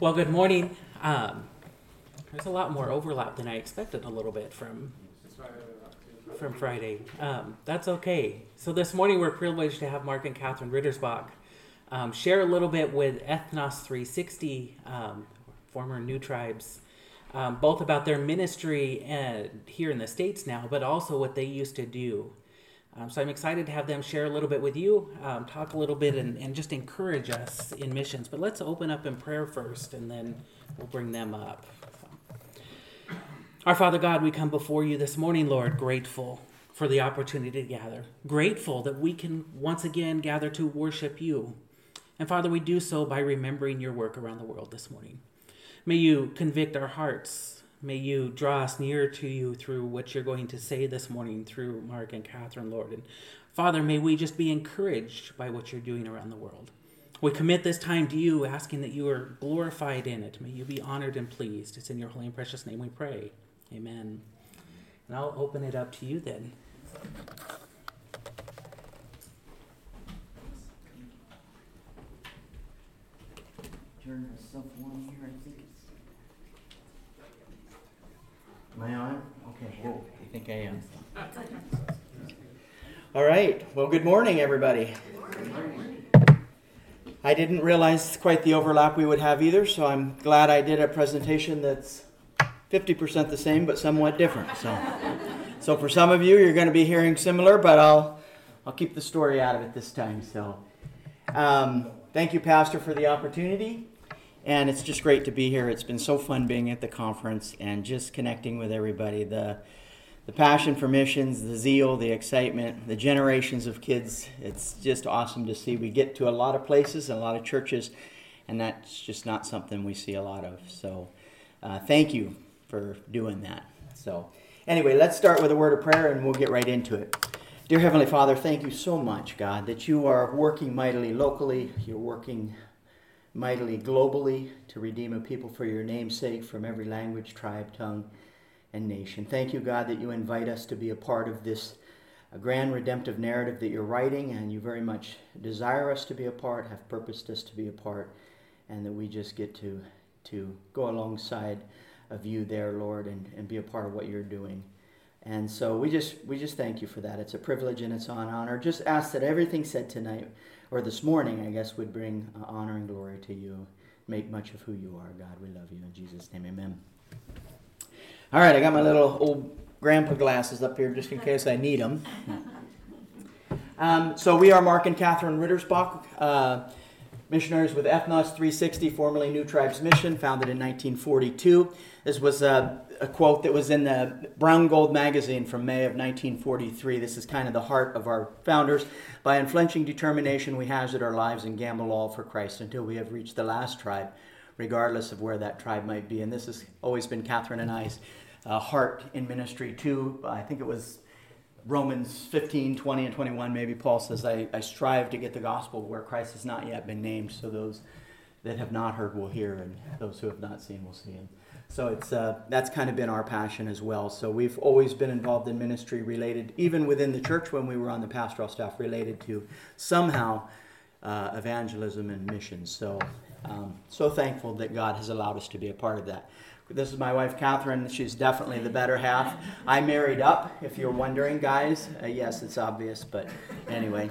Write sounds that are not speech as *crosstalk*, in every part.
Well, good morning. Um, there's a lot more overlap than I expected a little bit from from Friday. Um, that's okay. So this morning we're privileged to have Mark and Catherine Rittersbach um, share a little bit with Ethnos 360, um, former New Tribes, um, both about their ministry uh, here in the States now, but also what they used to do. Um, so I'm excited to have them share a little bit with you, um, talk a little bit, and, and just encourage us in missions. But let's open up in prayer first, and then we'll bring them up. Our Father God, we come before you this morning, Lord, grateful for the opportunity to gather, grateful that we can once again gather to worship you. And Father, we do so by remembering your work around the world this morning. May you convict our hearts. May you draw us near to you through what you're going to say this morning through Mark and Catherine, Lord. And Father, may we just be encouraged by what you're doing around the world. We commit this time to you, asking that you are glorified in it. May you be honored and pleased. It's in your holy and precious name we pray. Amen. And I'll open it up to you then. Turn myself on here, I think it's. Am I on? Okay, whoa, I think I am. All right, well, good morning, everybody. Good morning. I didn't realize quite the overlap we would have either, so I'm glad I did a presentation that's 50% the same but somewhat different. So, so for some of you, you're going to be hearing similar, but I'll, I'll keep the story out of it this time. So, um, thank you, Pastor, for the opportunity. And it's just great to be here. It's been so fun being at the conference and just connecting with everybody. The, the passion for missions, the zeal, the excitement, the generations of kids. It's just awesome to see. We get to a lot of places and a lot of churches, and that's just not something we see a lot of. So, uh, thank you for doing that. So, anyway, let's start with a word of prayer and we'll get right into it. Dear Heavenly Father, thank you so much, God, that you are working mightily locally. You're working mightily globally to redeem a people for your name's sake from every language, tribe, tongue, and nation. Thank you, God, that you invite us to be a part of this grand redemptive narrative that you're writing, and you very much desire us to be a part, have purposed us to be a part, and that we just get to to go alongside of you there, Lord, and, and be a part of what you're doing. And so we just we just thank you for that. It's a privilege and it's an honor. Just ask that everything said tonight or this morning, I guess, would bring uh, honor and glory to you. Make much of who you are, God. We love you in Jesus' name, Amen. All right, I got my little old grandpa glasses up here just in case I need them. *laughs* Um, so we are Mark and Catherine Rittersbach. Uh, missionaries with Ethnos 360, formerly New Tribes Mission, founded in 1942. This was a, a, quote that was in the Brown Gold magazine from May of 1943. This is kind of the heart of our founders. By unflinching determination, we hazard our lives and gamble all for Christ until we have reached the last tribe, regardless of where that tribe might be. And this has always been Catherine and I's uh, heart in ministry, too. I think it was Romans 15, 20, and 21, maybe Paul says, I, I strive to get the gospel where Christ has not yet been named, so those that have not heard will hear, and those who have not seen will see. And so it's, uh, that's kind of been our passion as well. So we've always been involved in ministry related, even within the church when we were on the pastoral staff, related to somehow uh, evangelism and missions. So, um, so thankful that God has allowed us to be a part of that. This is my wife, Catherine. She's definitely the better half. I married up, if you're wondering, guys. Uh, yes, it's obvious, but anyway.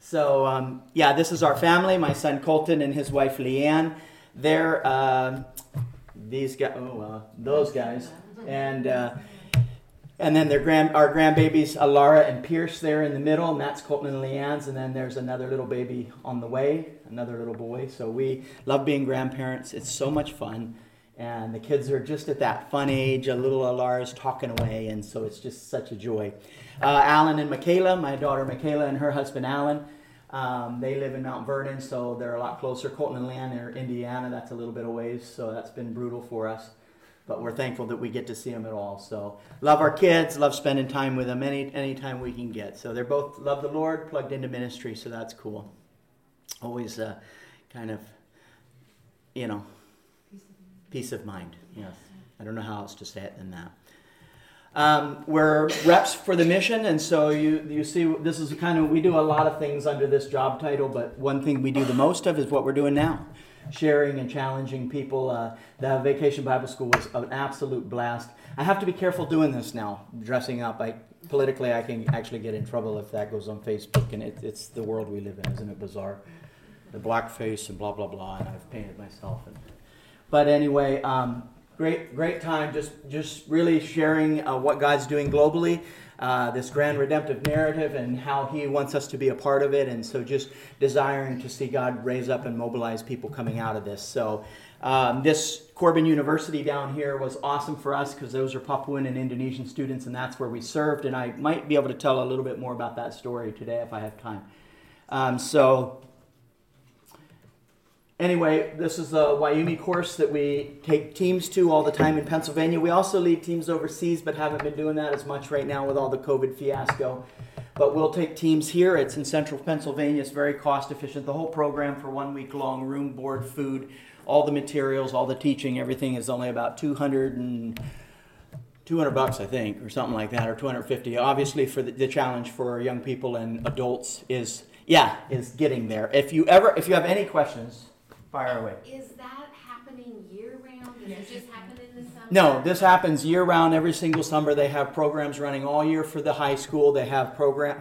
So, um, yeah, this is our family my son Colton and his wife Leanne. They're uh, these guys, oh, uh, those guys. And, uh, and then their grand, our grandbabies, Alara and Pierce, there in the middle, and that's Colton and Leanne's. And then there's another little baby on the way, another little boy. So we love being grandparents. It's so much fun and the kids are just at that fun age. A little Alara's talking away, and so it's just such a joy. Uh, Alan and Michaela, my daughter Michaela and her husband Alan, um, they live in Mount Vernon, so they're a lot closer. Colton and Leanne are in Indiana, that's a little bit of ways, so that's been brutal for us. But we're thankful that we get to see them at all. So love our kids, love spending time with them any anytime we can get. So they're both love the Lord, plugged into ministry, so that's cool. Always uh, kind of, you know, Peace of mind, yes. I don't know how else to say it than that. Um, we're reps for the mission, and so you you see this is kind of we do a lot of things under this job title, but one thing we do the most of is what we're doing now. Sharing and challenging people. Uh, the Vacation Bible School was an absolute blast. I have to be careful doing this now, dressing up. I politically, I can actually get in trouble if that goes on Facebook, and it, it's the world we live in, isn't it bizarre? The blackface and blah blah blah, and I've painted myself. And, but anyway, um, great great time. Just just really sharing uh, what God's doing globally. Uh, this grand redemptive narrative and how he wants us to be a part of it and so just desiring to see god raise up and mobilize people coming out of this so um, this Corban University down here was awesome for us because those are Papuan and Indonesian students, and that's where we served. And I might be able to tell a little bit more about that story today if I have time. Um, so, anyway, this is a Wyoming course that we take teams to all the time in Pennsylvania. We also lead teams overseas, but haven't been doing that as much right now with all the COVID fiasco. But we'll take teams here. It's in central Pennsylvania. It's very cost efficient. The whole program for one week long, room, board, food all the materials, all the teaching, everything is only about 200 and 200 bucks, I think, or something like that, or 250. Obviously, for the, the, challenge for young people and adults is, yeah, is getting there. If you ever, if you have any questions, fire away. Is that happening year round? Does it just happen in the summer? No, this happens year round. Every single summer, they have programs running all year for the high school. They have program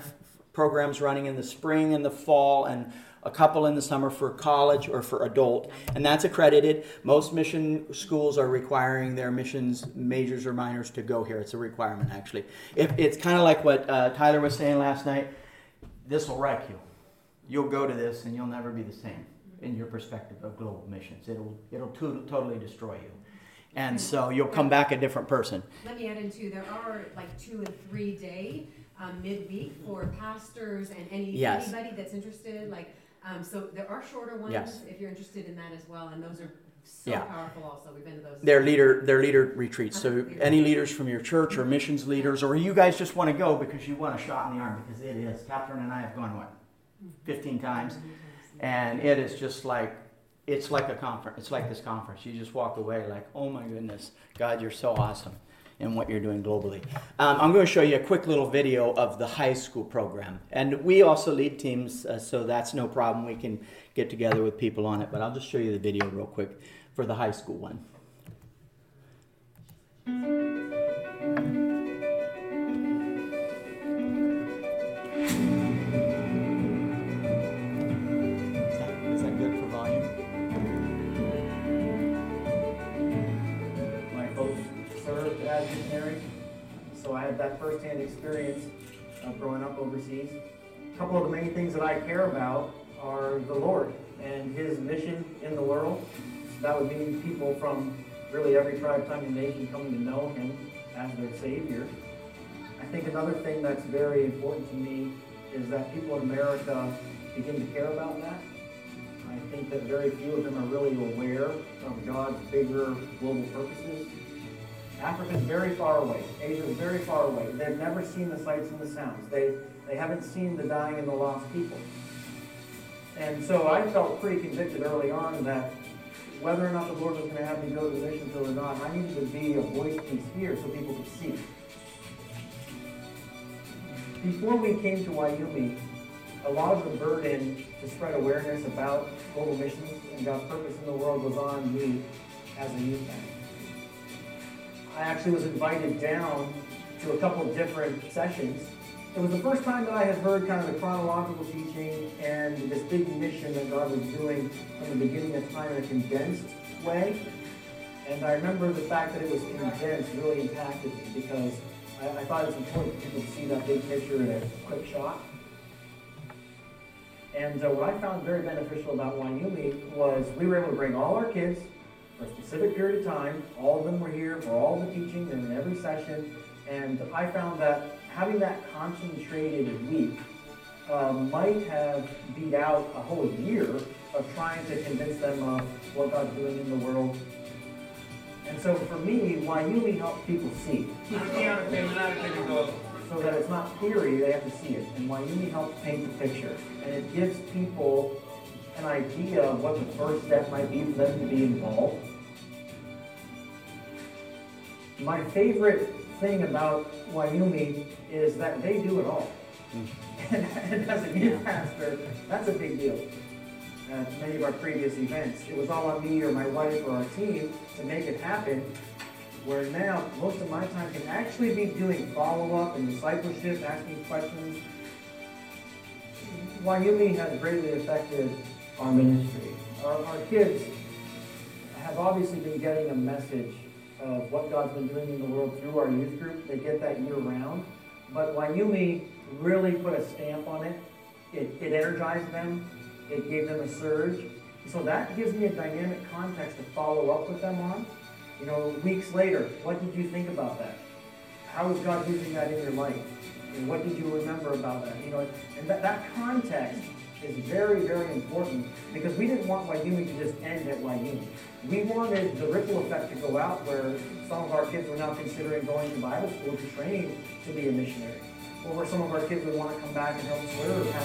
programs running in the spring and the fall and a couple in the summer for college or for adult, and that's accredited. Most mission schools are requiring their missions majors or minors to go here. It's a requirement, actually. If, it's kind of like what uh, Tyler was saying last night. This will wreck you. You'll go to this, and you'll never be the same in your perspective of global missions. It'll it'll to- totally destroy you and so you'll come back a different person. Let me add in too. There are like two and three day um, midweek for pastors and any yes. anybody that's interested. Like um, so there are shorter ones yes. if you're interested in that as well, and those are so yeah. powerful. Also, we've been to those. They're leader, they're leader retreats. So any leaders from your church or missions leaders, or you guys just want to go because you want a shot in the arm, because it is. Catherine and I have gone what, fifteen times, and it is just like it's like a conference. It's like this conference. You just walk away like, oh my goodness, God, you're so awesome in what you're doing globally. Um, I'm going to show you a quick little video of the high school program. And we also lead teams, uh, so that's no problem. We can get together with people on it. But I'll just show you the video real quick for the high school one. That firsthand experience of growing up overseas. A couple of the main things that I care about are the Lord and His mission in the world. That would mean people from really every tribe, tongue, and nation coming to know Him as their Savior. I think another thing that's very important to me is that people in America begin to care about that. I think that very few of them are really aware of God's bigger global purposes Africa is very far away. Asia is very far away. They've never seen the sights and the sounds. They, they haven't seen the dying and the lost people. And so I felt pretty convicted early on that whether or not the Lord was going to have me go to the mission field or not, I needed to be a voice piece here so people could see. Before we came to Wyoming, a lot of the burden to spread awareness about global missions and God's purpose in the world was on me as a youth pastor. I actually was invited down to a couple of different sessions. It was the first time that I had heard kind of the chronological teaching and this big mission that God was doing from the beginning of time in a condensed way. And I remember the fact that it was condensed really impacted me because I, I thought it was important for people to see that big picture in a quick shot. And uh, what I found very beneficial about Wyoming was we were able to bring all our kids, for a specific period of time. All of them were here for all the teaching and in every session. And I found that having that concentrated week uh, might have beat out a whole year of trying to convince them of what God's doing in the world. And so for me, Wyoming helps people see. so that it's not theory, they have to see it. And Wyoming helps paint the picture. And it gives people an idea of what the first step might be for them to be involved. My favorite thing about Wyoming is that they do it all. Mm. And, and, as a youth pastor, that's a big deal. at many of our previous events. It was all on me or my wife or our team to make it happen. Where now most of my time can actually be doing follow-up and discipleship, asking questions. Wyoming has greatly affected our ministry. Our, our kids have obviously been getting a message of what God's been doing in the world through our youth group. They get that year round. But Wyoming really put a stamp on it. It, it energized them. It gave them a surge. So that gives me a dynamic context to follow up with them on. You know, weeks later, what did you think about that? How is God using that in your life? And what did you remember about that? You know, and that, that context is very, very important because we didn't want Wyoming to just end at Wyoming. We wanted the ripple effect to go out where some of our kids were now considering going to Bible school to train to be a missionary. Or where some of our kids would want to come back and help serve at.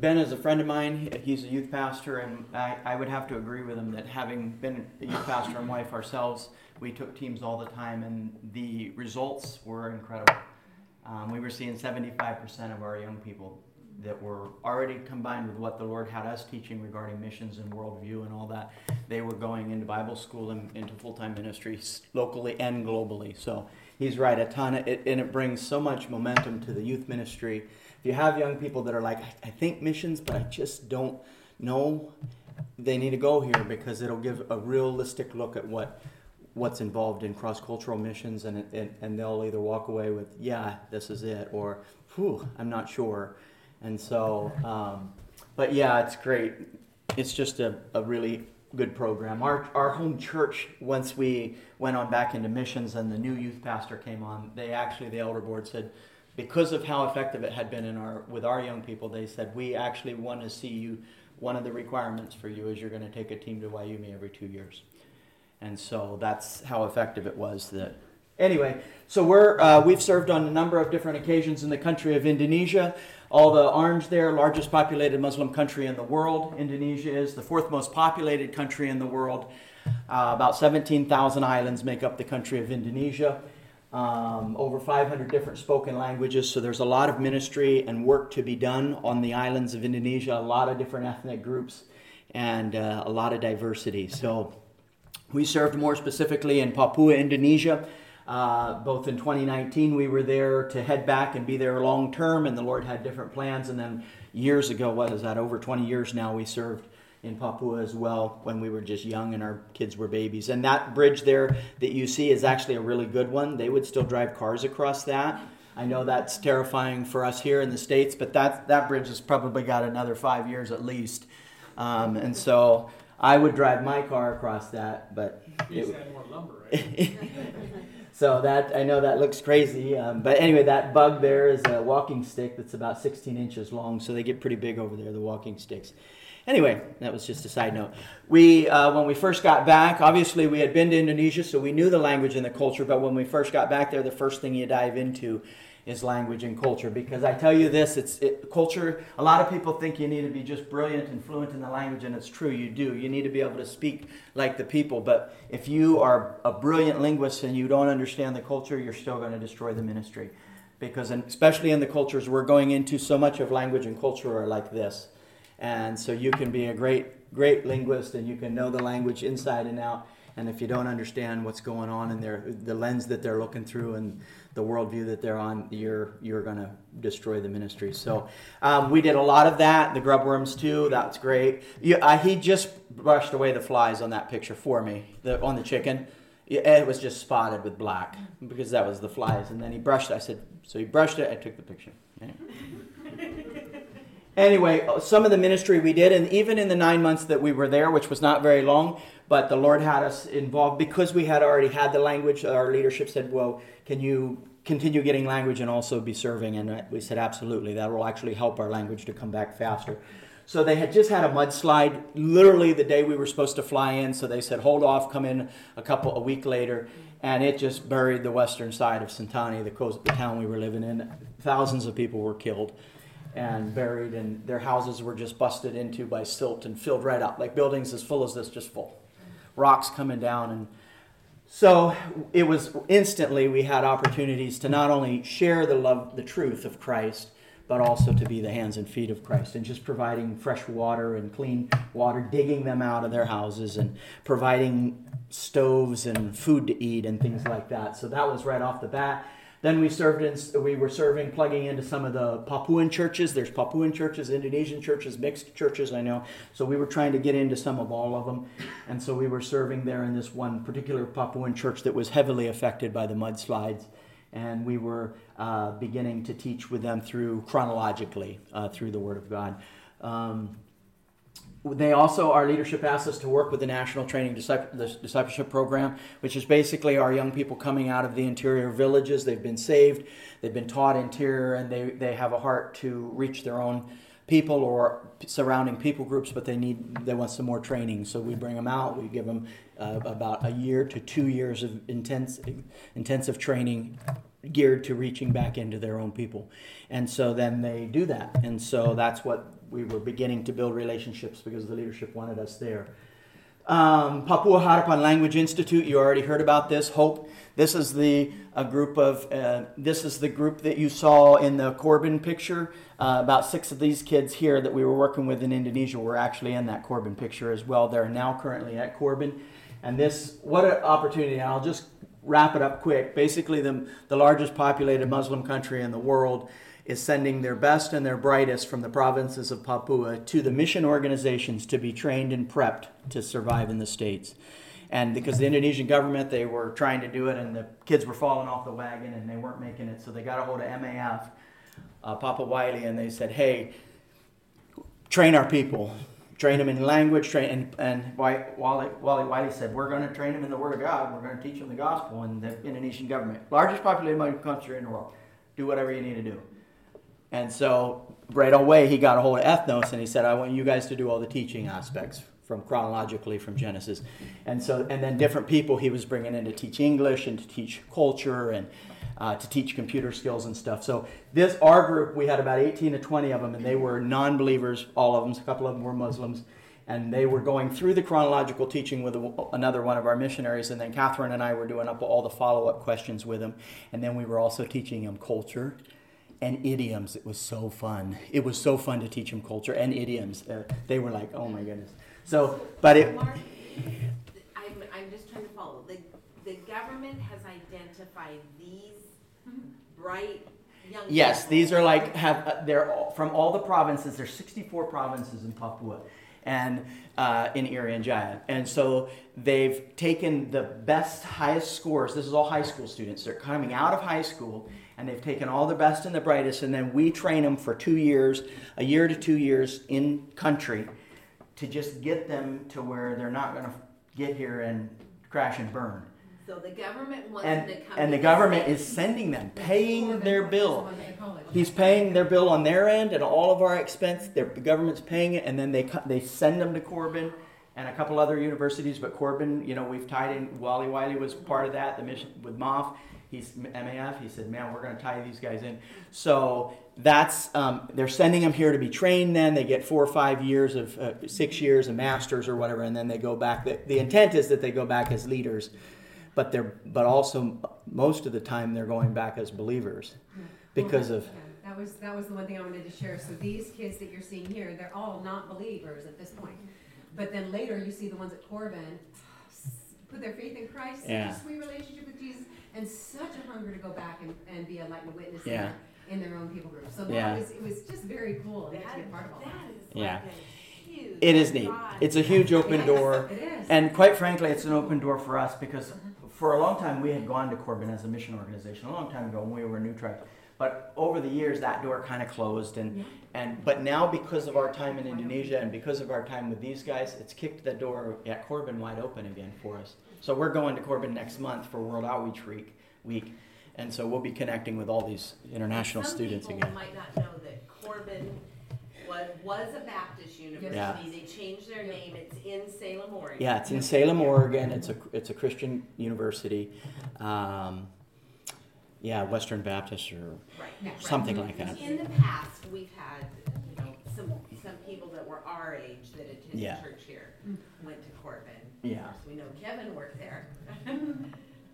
Ben is a friend of mine. He's a youth pastor, and I, I, would have to agree with him that having been a youth pastor and wife ourselves, we took teams all the time, and the results were incredible. Um, we were seeing 75% of our young people that were already combined with what the Lord had us teaching regarding missions and worldview and all that. They were going into Bible school and into full time ministries locally and globally. So he's right, a ton, it, and it brings so much momentum to the youth ministry if you have young people that are like, I, think missions, but I just don't know, they need to go here because it'll give a realistic look at what what's involved in cross cultural missions, and, and and they'll either walk away with, yeah, this is it, or, whew, I'm not sure. And so, um, but yeah, it's great. It's just a, a really good program. Our, our home church, once we went on back into missions and the new youth pastor came on, they actually, the elder board said, because of how effective it had been in our with our young people, they said we actually want to see you. One of the requirements for you is you're going to take a team to Wyoming every two years, and so that's how effective it was. That anyway, so we're uh, we've served on a number of different occasions in the country of Indonesia. All the orange there, largest populated Muslim country in the world. Indonesia is the fourth most populated country in the world. Uh, about 17,000 islands make up the country of Indonesia um, over 500 different spoken languages. So there's a lot of ministry and work to be done on the islands of Indonesia, a lot of different ethnic groups, and uh, a lot of diversity. So we served more specifically in Papua, Indonesia. Uh, both in 2019, we were there to head back and be there long term, and the Lord had different plans. And then years ago, what is that, over 20 years now, we served in Papua as well when we were just young and our kids were babies. And that bridge there that you see is actually a really good one. They would still drive cars across that. I know that's terrifying for us here in the States, but that, that bridge has probably got another five years at least. Um, and so I would drive my car across that, but. It, more lumber, right? *laughs* so that I know that looks crazy, um, but anyway, that bug there is a walking stick that's about 16 inches long, so they get pretty big over there, the walking sticks. Anyway, that was just a side note. We, uh, when we first got back, obviously we had been to Indonesia, so we knew the language and the culture. But when we first got back there, the first thing you dive into is language and culture. Because I tell you this, it's it, culture. A lot of people think you need to be just brilliant and fluent in the language, and it's true, you do. You need to be able to speak like the people. But if you are a brilliant linguist and you don't understand the culture, you're still going to destroy the ministry. Because, especially in the cultures we're going into, so much of language and culture are like this and so you can be a great, great linguist and you can know the language inside and out. And if you don't understand what's going on in their, the lens that they're looking through and the worldview that they're on, you're, you're going to destroy the ministry. So um, we did a lot of that. The grubworms too. That's great. You, uh, he just brushed away the flies on that picture for me the, on the chicken. It was just spotted with black because that was the flies. And then he brushed. It. I said, so he brushed it. I took the picture. Anyway, uh, some of the ministry we did, and even in the nine months that we were there, which was not very long, but the Lord had us involved because we had already had the language. Our leadership said, Well, can you continue getting language and also be serving? And uh, we said, Absolutely. That will actually help our language to come back faster. So they had just had a mudslide literally the day we were supposed to fly in. So they said, Hold off, come in a couple, a week later. And it just buried the western side of Sentani, the, coast, the town we were living in. Thousands of people were killed and buried, and their houses were just busted into by silt and filled right up, like buildings as full as this, just full. Rocks coming down, and So it was instantly we had opportunities to not only share the love, the truth of Christ, but also to be the hands and feet of Christ and just providing fresh water and clean water, digging them out of their houses and providing stoves and food to eat and things like that. So that was right off the bat. Then we served in, we were serving, plugging into some of the Papuan churches. There's Papuan churches, Indonesian churches, mixed churches, I know. So we were trying to get into some of all of them. And so we were serving there in this one particular Papuan church that was heavily affected by the mudslides. And we were uh, beginning to teach with them through chronologically, uh, through the Word of God. Um, they also, our leadership asked us to work with the National Training Discipleship Program, which is basically our young people coming out of the interior villages. They've been saved, they've been taught interior, and they, they have a heart to reach their own people or surrounding people groups, but they need they want some more training. So we bring them out. We give them uh, about a year to two years of intense intensive training geared to reaching back into their own people. And so then they do that. And so that's what we were beginning to build relationships because the leadership wanted us there. Um, Papua Harapan Language Institute, you already heard about this. Hope. This is the a group of uh, this is the group that you saw in the Corban picture. Uh, about six of these kids here that we were working with in Indonesia were actually in that Corban picture as well. They're now currently at Corban, and this what an opportunity! And I'll just wrap it up quick. Basically, the the largest populated Muslim country in the world is sending their best and their brightest from the provinces of Papua to the mission organizations to be trained and prepped to survive in the States. And because the Indonesian government, they were trying to do it and the kids were falling off the wagon and they weren't making it. So they got a hold of MAF, uh, Papa Wiley, and they said, hey, train our people. Train them in language, train, and, and Wally Wiley said, We're going to train them in the Word of God. We're going to teach them the gospel. And the Indonesian government, largest populated country in the world, do whatever you need to do. And so right away he got a hold of ethnos and he said, I want you guys to do all the teaching aspects from chronologically from Genesis. And so and then different people he was bringing in to teach English and to teach culture and uh, to teach computer skills and stuff. So this our group we had about 18 to 20 of them and they were non-believers all of them. A couple of them were Muslims and they were going through the chronological teaching with another one of our missionaries and then catherine and i were doing up all the follow-up questions with them and then we were also teaching them culture and idioms. It was so fun. It was so fun to teach them culture and idioms. Uh, they were like, oh my goodness. So, but it. Mark, I'm, I'm just trying to follow. The, the government has identified these bright young Yes, people. these are like, have uh, they're all, from all the provinces. There's 64 provinces in Papua and uh, in Irian Jaya. And so they've taken the best, highest scores. This is all high school students. They're coming out of high school and they've taken all the best and the brightest, and then we train them for two years, a year to two years in country, to just get them to where they're not going to get here and crash and burn. So the government wants and, them to come. And the government is sending them, paying their bill. He's paying their bill on their end and all of our expense. the government's paying it, and then they they send them to Corban and a couple other universities. But Corban, you know, we've tied in. Wally Wiley was part of that. The mission with MOF he's MAF. He said, "Man, we're going to tie these guys in." So that's um, they're sending them here to be trained. Then they get four or five years of uh, six years of masters or whatever, and then they go back. The, the intent is that they go back as leaders, but they're but also most of the time they're going back as believers because well, of. Yeah, that was that was the one thing I wanted to share. So these kids that you're seeing here, they're all not believers at this point. But then later you see the ones at Corban *sighs* put their faith in Christ, yeah. sweet relationship with Jesus, and such a hunger to go back and, and be a light and a witness yeah. in, their, in their own people group. So that yeah. was, it was just very cool to be a part of all that. that. yeah. Like it is neat. It's a huge open door. It is. And quite frankly, it's an open door for us because for a long time we had gone to Corban as a mission organization, a long time ago when we were a new tribe. But over the years, that door kind of closed, and yeah. and but now because of our time in Indonesia and because of our time with these guys, it's kicked the door at Corban wide open again for us. So we're going to Corban next month for World Outreach Week, week and so we'll be connecting with all these international Some students people again. might not know that Corban was, was a Baptist university. Yeah. They changed their name. It's in Salem, Oregon. Yeah, it's in Salem, Oregon. It's a it's a Christian university. Um, yeah, Western Baptist or right. something right. like that. In the past, we've had you know some some people that were our age that attended yeah. church here went to Corban. Yeah. we know Kevin worked there. *laughs*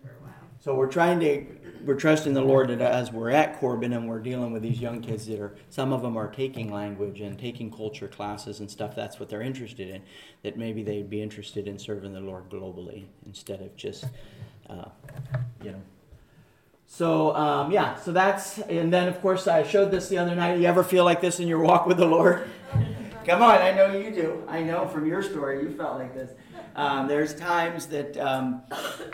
for a while. So we're trying to, we're trusting the Lord that as we're at Corban and we're dealing with these young kids that are, some of them are taking language and taking culture classes and stuff. That's what they're interested in. That maybe they'd be interested in serving the Lord globally instead of just, uh, you know. So um, yeah, so that's, and then of course I showed this the other night. You ever feel like this in your walk with the Lord? Come on, I know you do. I know from your story you felt like this. Um, there's times that um,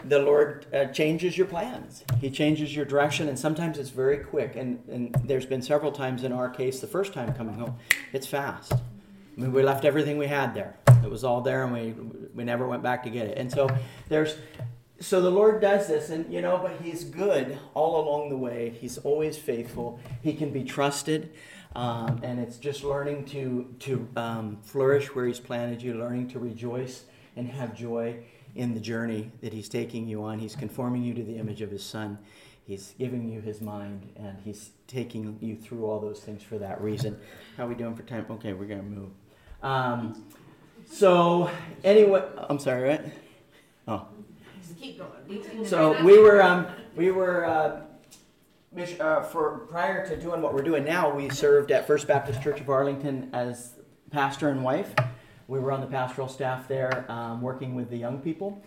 the Lord uh, changes your plans. He changes your direction, and sometimes it's very quick. And, and there's been several times in our case, the first time coming home, it's fast. I mean, we left everything we had there. It was all there, and we we never went back to get it. And so there's so the Lord does this, and you know, but He's good all along the way. He's always faithful. He can be trusted. Um, and it's just learning to to um, flourish where He's planted you, learning to rejoice and have joy in the journey that He's taking you on. He's conforming you to the image of His Son. He's giving you His mind, and He's taking you through all those things for that reason. How are we doing for time? Okay, we're gonna move. Um, so anyway, I'm sorry, right? Oh. Just keep going. So we were um, we were uh, uh, for prior to doing what we're doing now. We served at First Baptist Church of Arlington as pastor and wife. We were on the pastoral staff there, um, working with the young people.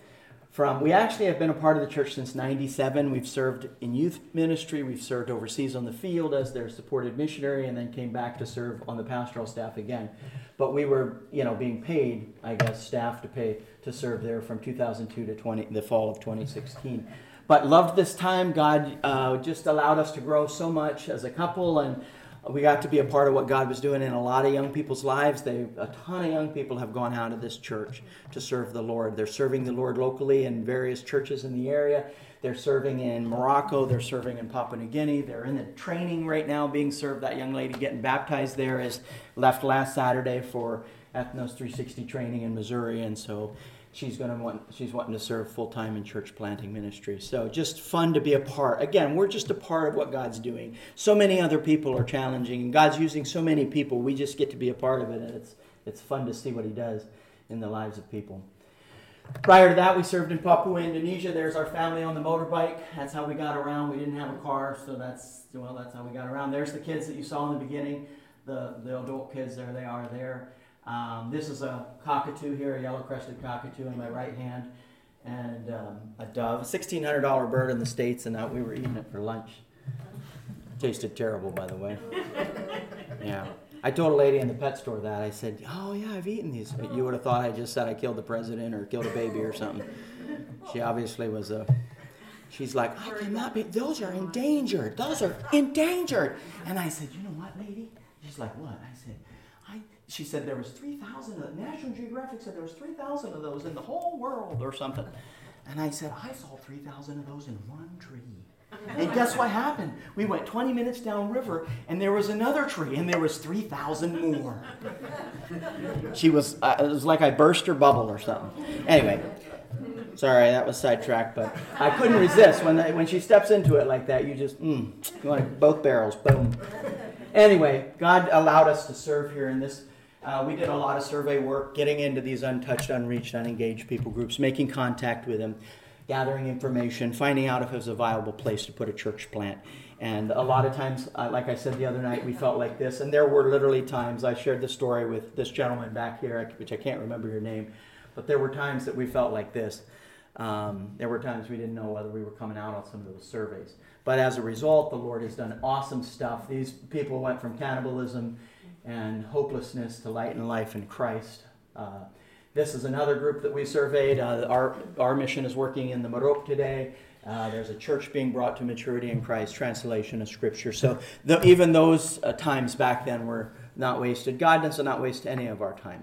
From we actually have been a part of the church since '97. We've served in youth ministry. We've served overseas on the field as their supported missionary, and then came back to serve on the pastoral staff again. But we were, you know, being paid, I guess, staff to pay to serve there from 2002 to 20, the fall of 2016. But loved this time. God uh, just allowed us to grow so much as a couple, and we got to be a part of what God was doing in a lot of young people's lives. They, a ton of young people have gone out of this church to serve the Lord. They're serving the Lord locally in various churches in the area. They're serving in Morocco. They're serving in Papua New Guinea. They're in the training right now, being served. That young lady getting baptized there is left last Saturday for Ethnos 360 training in Missouri, and so she's going to want she's wanting to serve full time in church planting ministry. So just fun to be a part. Again, we're just a part of what God's doing. So many other people are challenging, and God's using so many people. We just get to be a part of it, and it's it's fun to see what He does in the lives of people. Prior to that, we served in Papua, Indonesia. There's our family on the motorbike. That's how we got around. We didn't have a car, so that's well, that's how we got around. There's the kids that you saw in the beginning, the the adult kids. There they are there. Um, this is a cockatoo here, a yellow-crested cockatoo in my right hand, and um, a dove, a $1,600 bird in the States, and uh, we were eating it for lunch. Tasted terrible, by the way. *laughs* Yeah. I told a lady in the pet store that. I said, Oh, yeah, I've eaten these. But you would have thought I just said I killed the president or killed a baby or something. She obviously was a. She's like, I cannot be. Those are endangered. Those are endangered. And I said, You know what, lady? She's like, What? She said there was 3,000, National Geographic said there was 3,000 of those in the whole world or something. And I said, I saw 3,000 of those in one tree. And guess what happened? We went 20 minutes downriver, and there was another tree, and there was 3,000 more. She was, uh, it was like I burst her bubble or something. Anyway, sorry, that was sidetracked, but I couldn't resist. When, when she steps into it like that, you just, mm, you want both barrels, boom. Anyway, God allowed us to serve here in this uh, we did a lot of survey work, getting into these untouched, unreached, unengaged people groups, making contact with them, gathering information, finding out if it was a viable place to put a church plant. And a lot of times, uh, like I said the other night, we felt like this. And there were literally times, I shared the story with this gentleman back here, which I can't remember your name, but there were times that we felt like this. Um, there were times we didn't know whether we were coming out on some of those surveys. But as a result, the Lord has done awesome stuff. These people went from cannibalism and hopelessness to light and life in Christ. Uh, this is another group that we surveyed. Uh, our, our mission is working in the Morocco today. Uh, there's a church being brought to maturity in Christ, translation of Scripture. So the, even those uh, times back then were not wasted. God does not waste any of our time.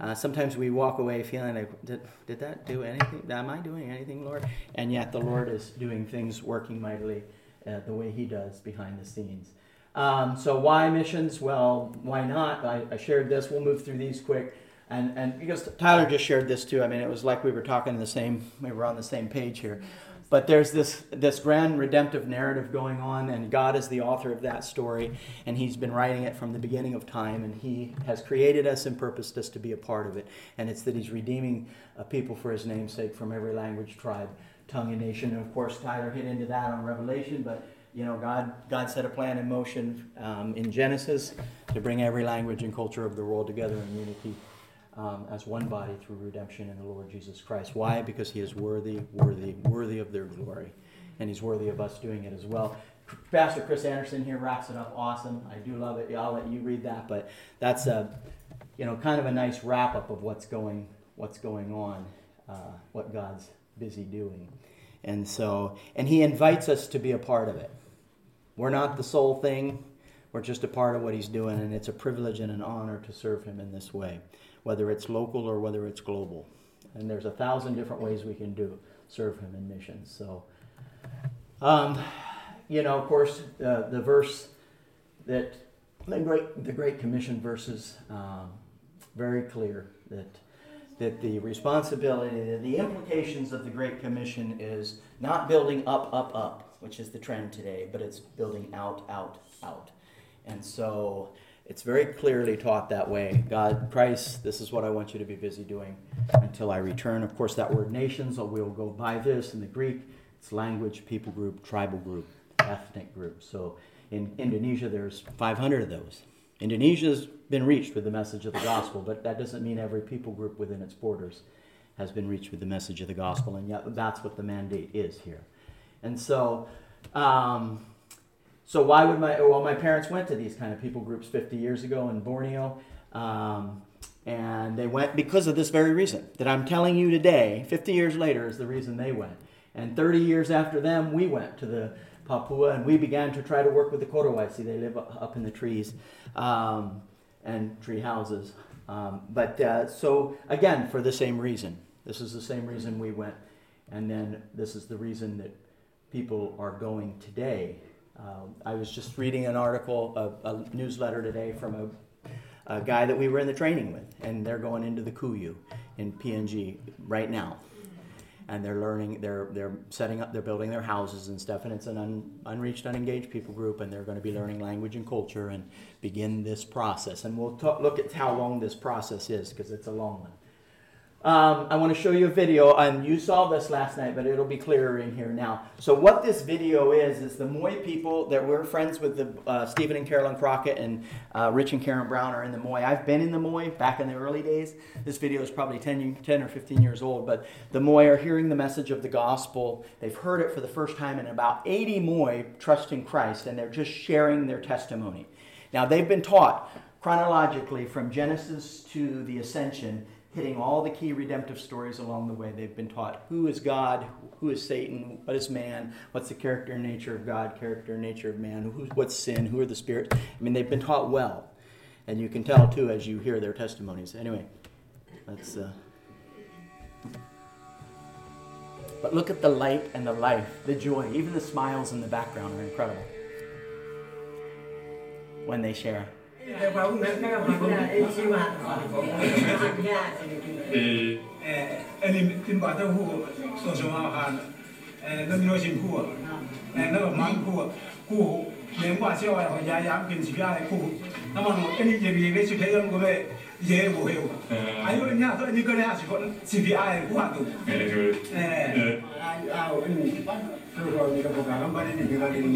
Uh, sometimes we walk away feeling like, did, did that do anything? Am I doing anything, Lord? And yet the Lord is doing things, working mightily uh, the way He does behind the scenes. Um, so why missions? Well, why not? I, I, shared this. We'll move through these quick. And, and because Tyler just shared this too, I mean, it was like we were talking the same, we were on the same page here. But there's this, this grand redemptive narrative going on, and God is the author of that story, and He's been writing it from the beginning of time, and He has created us and purposed us to be a part of it. And it's that He's redeeming a people for His name's sake from every language, tribe, tongue and nation. And of course, Tyler hit into that on Revelation, but you know, God, God set a plan in motion um, in Genesis to bring every language and culture of the world together in unity um, as one body through redemption in the Lord Jesus Christ. Why? Because He is worthy, worthy, worthy of their glory, and He's worthy of us doing it as well. Pastor Chris Anderson here wraps it up awesome. I do love it. I'll let you read that, but that's a, you know, kind of a nice wrap up of what's going, what's going on, uh, what God's busy doing, and so, and He invites us to be a part of it. We're not the sole thing. We're just a part of what He's doing, and it's a privilege and an honor to serve Him in this way, whether it's local or whether it's global. And there's a thousand different ways we can do serve Him in missions. So. Um, you know, of course, uh, the verse that the great the Great Commission verses um, very clear that that the responsibility, the implications of the Great Commission is not building up, up, up, which is the trend today, but it's building out, out, out. And so it's very clearly taught that way. God, Christ, this is what I want you to be busy doing until I return. Of course, that word nations, we'll go by this in the Greek. It's language, people group, tribal group ethnic group. So in Indonesia, there's 500 of those. Indonesia's been reached with the message of the gospel, but that doesn't mean every people group within its borders has been reached with the message of the gospel, and yet that's what the mandate is here. And so, um, so why would my well my parents went to these kind of people groups 50 years ago in Borneo, um, and they went because of this very reason that I'm telling you today. 50 years later is the reason they went, and 30 years after them we went to the Papua, and we began to try to work with the Korowaisi. They live up in the trees um, and tree houses. Um, but uh, so, again, for the same reason. This is the same reason we went, and then this is the reason that people are going today. Um, I was just reading an article, a, a newsletter today from a, a, guy that we were in the training with, and they're going into the Kuyu in PNG right now. And they're learning they're they're setting up they're building their houses and stuff and it's an un, unreached unengaged people group and they're going to be learning language and culture and begin this process. And we'll talk, look at how long this process is because it's a long one um, I want to show you a video, and you saw this last night, but it'll be clearer in here now. So, what this video is is the Moy people that we're friends with the uh, Stephen and Carolyn Crockett and uh, Rich and Karen Brown are in the Moy. I've been in the Moy back in the early days. This video is probably 10, 10 or 15 years old, but the Moy are hearing the message of the gospel. They've heard it for the first time, and about 80 Moy trust in Christ, and they're just sharing their testimony. Now, they've been taught chronologically from Genesis to the Ascension hitting all the key redemptive stories along the way. They've been taught who is God, who is Satan, what is man, what's the character and nature of God, character and nature of man, who, what's sin, who are the spirits. I mean, they've been taught well. And you can tell, too, as you hear their testimonies. Anyway, let's. Uh... But look at the light and the life, the joy, even the smiles in the background are incredible when they share. อันนี้ขึ้นบ่อเต้าหู้ส่วนสมาคารนั่นโยชิมคู่นั่นแบบมังคู่คู่เลี้ยงว่าเชื่อว่าเขาย้ายย้ำกินสิบยาอะไรคู่นั่นมันอันนี้จะมีเรื่องสุดท้ายเรื่องก็เลยเย่โหเฮวอายุเนี่ยตัวนี้ก็เนี่ยสิบคนสิบยาอะไรคู่หัดตัวเออเอาอันนี้คือเราเนี่ยกับพวกเราบ้านนี้เป็นการเรียนรู้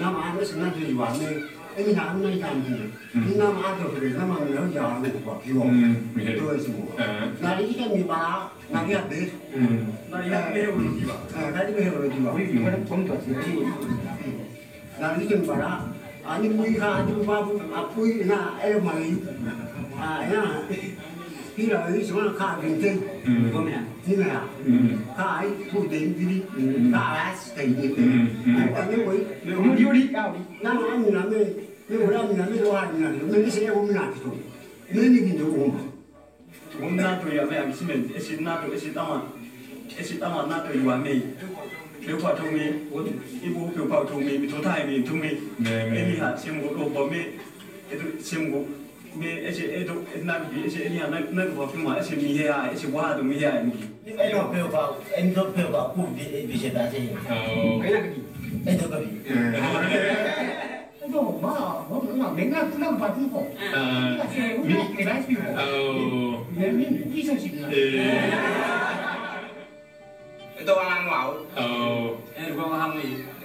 น้ำอันนี้สนั่นที่อยู่วันนี้ 애미 안 나니까 안 되네. 이남 아들 그래, 나만 왜 혼자 안 오고 봐, 비워. 음, 예. 그거지 뭐. 예. 나 이게 미봐, 나 그냥 내. 음. 나 이거 해보지 마. 아, 나 이거 해보지 마. 우리 이번에 돈도 쓰지. 나 이게 미봐라. 아니, 우리가 아주 바보, 아프이나 애만 아, 야. 伊老伊喜欢看电影，嗯，我们呀，真的呀，嗯，看伊部电影哩，嗯，看阿是电影，嗯嗯，哎，因为我们有哩，有哩，那那闽南的，因为那闽南的多啊，闽南的，我们那些我们南的多，那你跟着我嘛，我们那对呀，没有，是没，一些那对，一些他们，一些他们那对话没，有话通没，我一部有话通没，没多大没通没，没没哈，羡慕我多没，一都羡慕。me yace eh to ina bi yace ni na na ba kuma yace mi ya yace wa da mi ya ni ai no pe ba ai no pe ba ku bi bi je da je oh kai ka bi ai to ka bi no ma ma ma me na na ba ti ko ah mi me na ti ko oh me mi ni so si na eh to wa na ngwa oh eh ko ma ham ni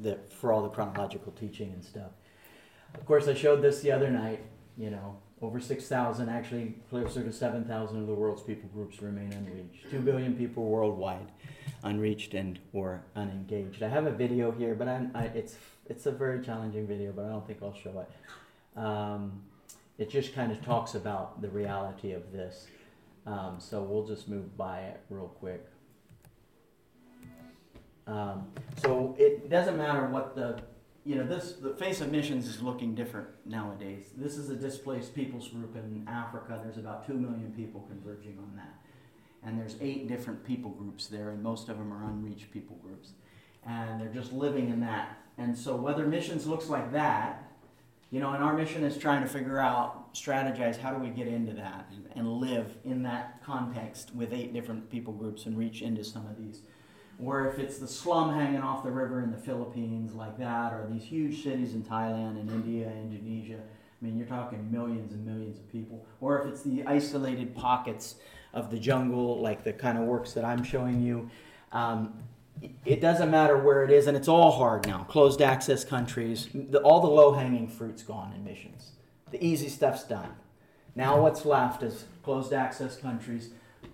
the for all the chronological teaching and stuff. Of course, I showed this the other night. You know, over six thousand, actually closer to seven thousand of the world's people groups remain unreached. Two billion people worldwide, unreached and or unengaged. I have a video here, but I, it's it's a very challenging video, but I don't think I'll show it. Um, it just kind of talks about the reality of this. Um, so we'll just move by it real quick. Um, so it doesn't matter what the, you know, this, the face of missions is looking different nowadays. This is a displaced peoples group in Africa. There's about 2 million people converging on that. And there's eight different people groups there, and most of them are unreached people groups. And they're just living in that. And so whether missions looks like that, you know, and our mission is trying to figure out, strategize, how do we get into that and, and live in that context with eight different people groups and reach into some of these or if it's the slum hanging off the river in the Philippines, like that, or these huge cities in Thailand and India, Indonesia. I mean, you're talking millions and millions of people. Or if it's the isolated pockets of the jungle, like the kind of works that I'm showing you. Um, it doesn't matter where it is, and it's all hard now. Closed access countries, the, all the low hanging fruit's gone in missions. The easy stuff's done. Now, what's left is closed access countries,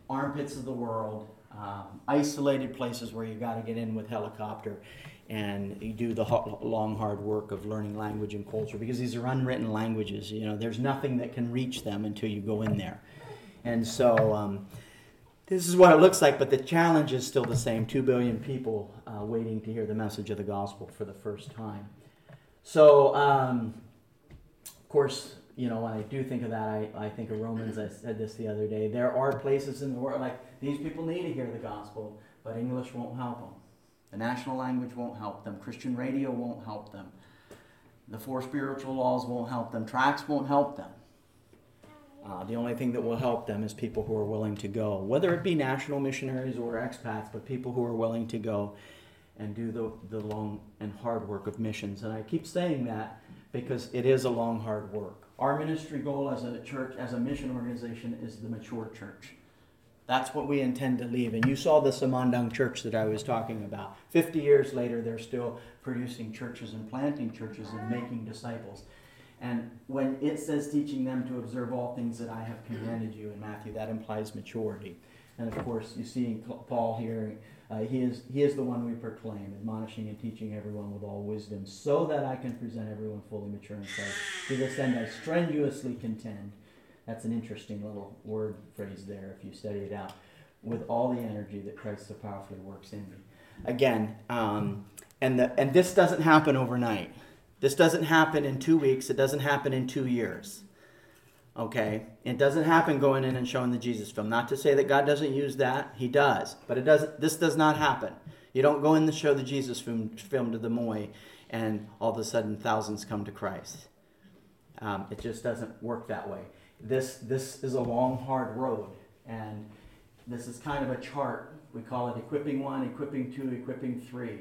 armpits of the world, um, isolated places where you got to get in with helicopter and you do the long hard work of learning language and culture because these are unwritten languages you know there's nothing that can reach them until you go in there and so um, this is what it looks like but the challenge is still the same 2 billion people uh, waiting to hear the message of the gospel for the first time so um, of course you know, when I do think of that, I, I think of Romans. I said this the other day. There are places in the world, like these people need to hear the gospel, but English won't help them. The national language won't help them. Christian radio won't help them. The four spiritual laws won't help them. Tracts won't help them. Uh, the only thing that will help them is people who are willing to go, whether it be national missionaries or expats, but people who are willing to go and do the, the long and hard work of missions. And I keep saying that because it is a long, hard work. Our ministry goal as a church, as a mission organization, is the mature church. That's what we intend to leave. And you saw the Samandang church that I was talking about. 50 years later, they're still producing churches and planting churches and making disciples. And when it says teaching them to observe all things that I have commanded you in Matthew, that implies maturity. And of course, you see Paul here uh, he, is, he is the one we proclaim, admonishing and teaching everyone with all wisdom, so that I can present everyone fully mature in Christ. To this end, I strenuously contend. That's an interesting little word phrase there if you study it out. With all the energy that Christ so powerfully works in me. Again, um, and, the, and this doesn't happen overnight. This doesn't happen in two weeks. It doesn't happen in two years. Okay? It doesn't happen going in and showing the Jesus film. Not to say that God doesn't use that, He does. But it does this does not happen. You don't go in and show the Jesus film, film to the Moy and all of a sudden thousands come to Christ. Um, it just doesn't work that way. This, this is a long, hard road. And this is kind of a chart. We call it equipping one, equipping two, equipping three.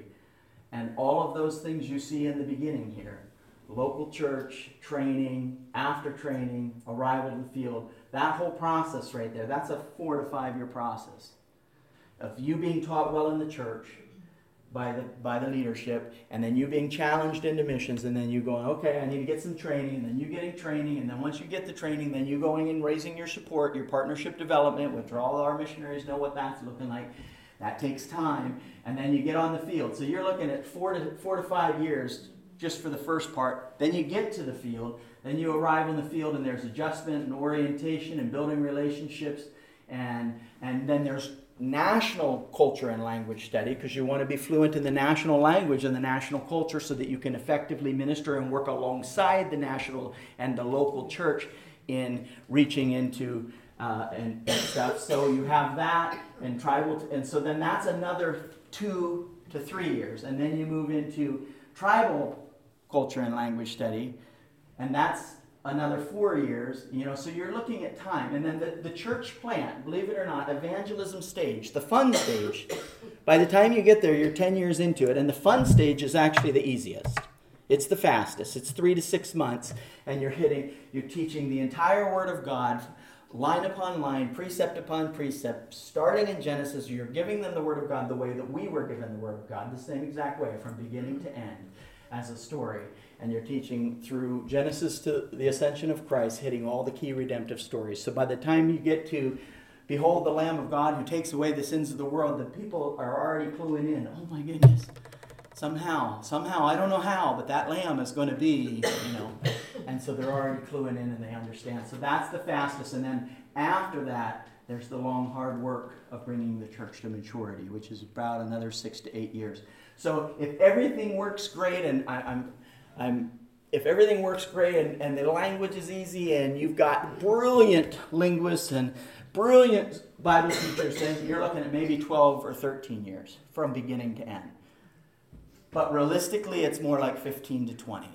And all of those things you see in the beginning here local church, training, after training, arrival to the field, that whole process right there, that's a four to five year process of you being taught well in the church by the, by the leadership, and then you being challenged into missions, and then you going, okay, I need to get some training, and then you getting training, and then once you get the training, then you going and raising your support, your partnership development, which all our missionaries know what that's looking like. That takes time, and then you get on the field. So you're looking at four to four to five years just for the first part. Then you get to the field. Then you arrive in the field, and there's adjustment and orientation and building relationships. And, and then there's national culture and language study because you want to be fluent in the national language and the national culture so that you can effectively minister and work alongside the national and the local church in reaching into uh, and, and stuff. So you have that and tribal, and so then that's another two to three years, and then you move into tribal culture and language study, and that's another four years, you know, so you're looking at time. And then the, the church plant, believe it or not, evangelism stage, the fun stage, *coughs* by the time you get there, you're 10 years into it. And the fun stage is actually the easiest. It's the fastest. It's three to six months, and you're hitting, you're teaching the entire Word of God, line upon line, precept upon precept, starting in Genesis. You're giving them the Word of God the way that we were given the Word of God, the same exact way, from beginning to end, as a story and you're teaching through Genesis to the ascension of Christ, hitting all the key redemptive stories. So by the time you get to Behold the Lamb of God who takes away the sins of the world, the people are already cluing in. Oh my goodness. Somehow, somehow, I don't know how, but that lamb is going to be, you know. And so they're already cluing in and they understand. So that's the fastest. And then after that, there's the long, hard work of bringing the church to maturity, which is about another six to eight years. So if everything works great, and I, am I'm, if everything works great and, and the language is easy and you've got brilliant linguists and brilliant Bible teachers, then you're looking at maybe 12 or 13 years from beginning to end. But realistically, it's more like 15 to 20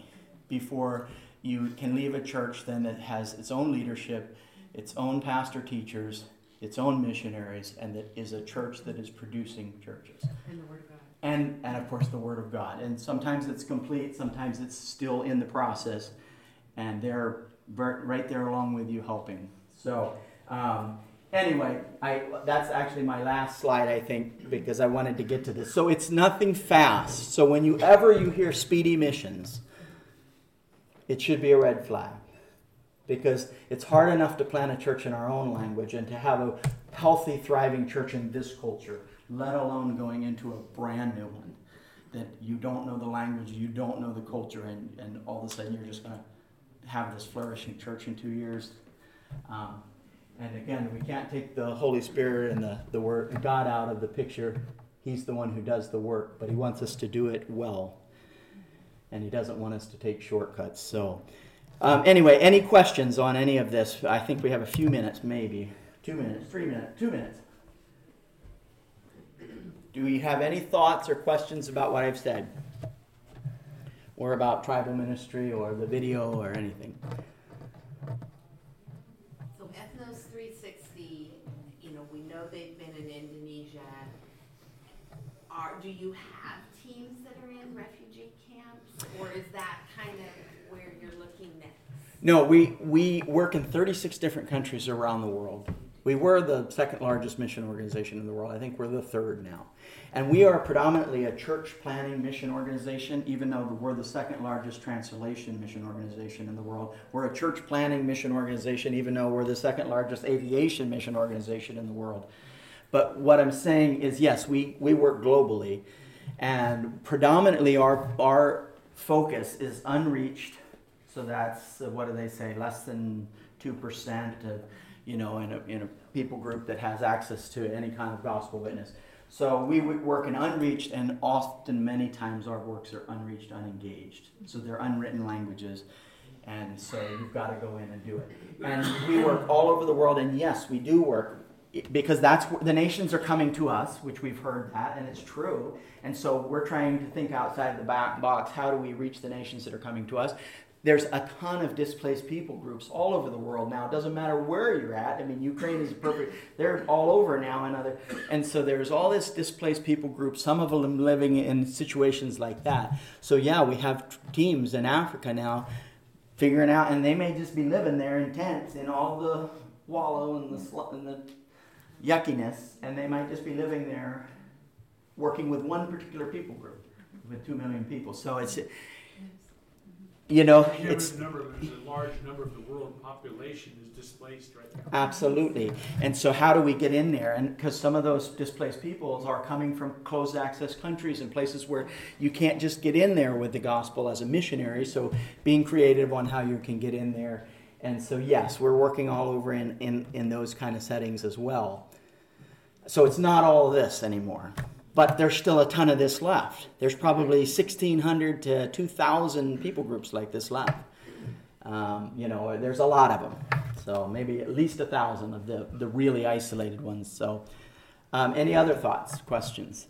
before you can leave a church then that has its own leadership, its own pastor teachers, its own missionaries, and that is a church that is producing churches. And the Word of God and and of course the Word of God. And sometimes it's complete, sometimes it's still in the process, and they're right there along with you helping. So. Um, anyway, I, that's actually my last slide, I think, because I wanted to get to this. So it's nothing fast. So when you ever you hear speedy missions, it should be a red flag, because it's hard enough to plant a church in our own language and to have a healthy, thriving church in this culture let alone going into a brand new one that you don't know the language, you don't know the culture, and, and all of a sudden you're just going to have this flourishing church in two years. Um, and again, we can't take the Holy Spirit and the, the Word God out of the picture. He's the one who does the work, but He wants us to do it well. And He doesn't want us to take shortcuts. So, um, anyway, any questions on any of this? I think we have a few minutes, maybe. Two minutes, three minutes, two minutes. Do you have any thoughts or questions about what I've said? Or about tribal ministry or the video or anything? So Ethnos 360, you know, we know they've been in Indonesia. Are, do you have teams that are in refugee camps? Or is that kind of where you're looking next? No, we, we work in 36 different countries around the world. We were the second largest mission organization in the world. I think we're the third now. And we are predominantly a church planning mission organization, even though we're the second largest translation mission organization in the world. We're a church planning mission organization, even though we're the second largest aviation mission organization in the world. But what I'm saying is, yes, we, we work globally, and predominantly our, our focus is unreached. So that's, what do they say, less than 2% of you know, in a, in a people group that has access to any kind of gospel witness. So we work in unreached, and often, many times, our works are unreached, unengaged. So they're unwritten languages, and so you've got to go in and do it. And we work all over the world, and yes, we do work because that's the nations are coming to us, which we've heard that, and it's true. And so we're trying to think outside the box. How do we reach the nations that are coming to us? There's a ton of displaced people groups all over the world now. It doesn't matter where you're at. I mean, Ukraine is perfect. They're all over now and other. And so there's all this displaced people groups, some of them living in situations like that. So yeah, we have teams in Africa now figuring out, and they may just be living there in tents in all the wallow and the, sl- and the yuckiness, and they might just be living there working with one particular people group with two million people. So it's you know, it's a number, a large number of the world population is displaced right now. Absolutely. And so, how do we get in there? And because some of those displaced peoples are coming from closed access countries and places where you can't just get in there with the gospel as a missionary. So, being creative on how you can get in there. And so, yes, we're working all over in, in, in those kind of settings as well. So, it's not all this anymore but there's still a ton of this left. There's probably 1,600 to 2,000 people groups like this left. Um, you know, there's a lot of them. So maybe at least a thousand of the, the really isolated ones. So, um, any other thoughts, questions?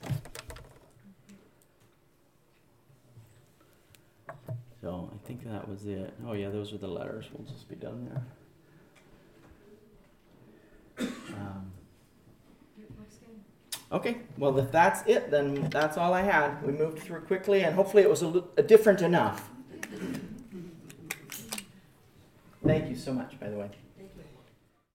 So I think that was it. Oh yeah, those are the letters. We'll just be done there. Um. Okay, well, if that's it, then that's all I had. We moved through quickly, and hopefully it was a, a different enough. Thank you so much, by the way.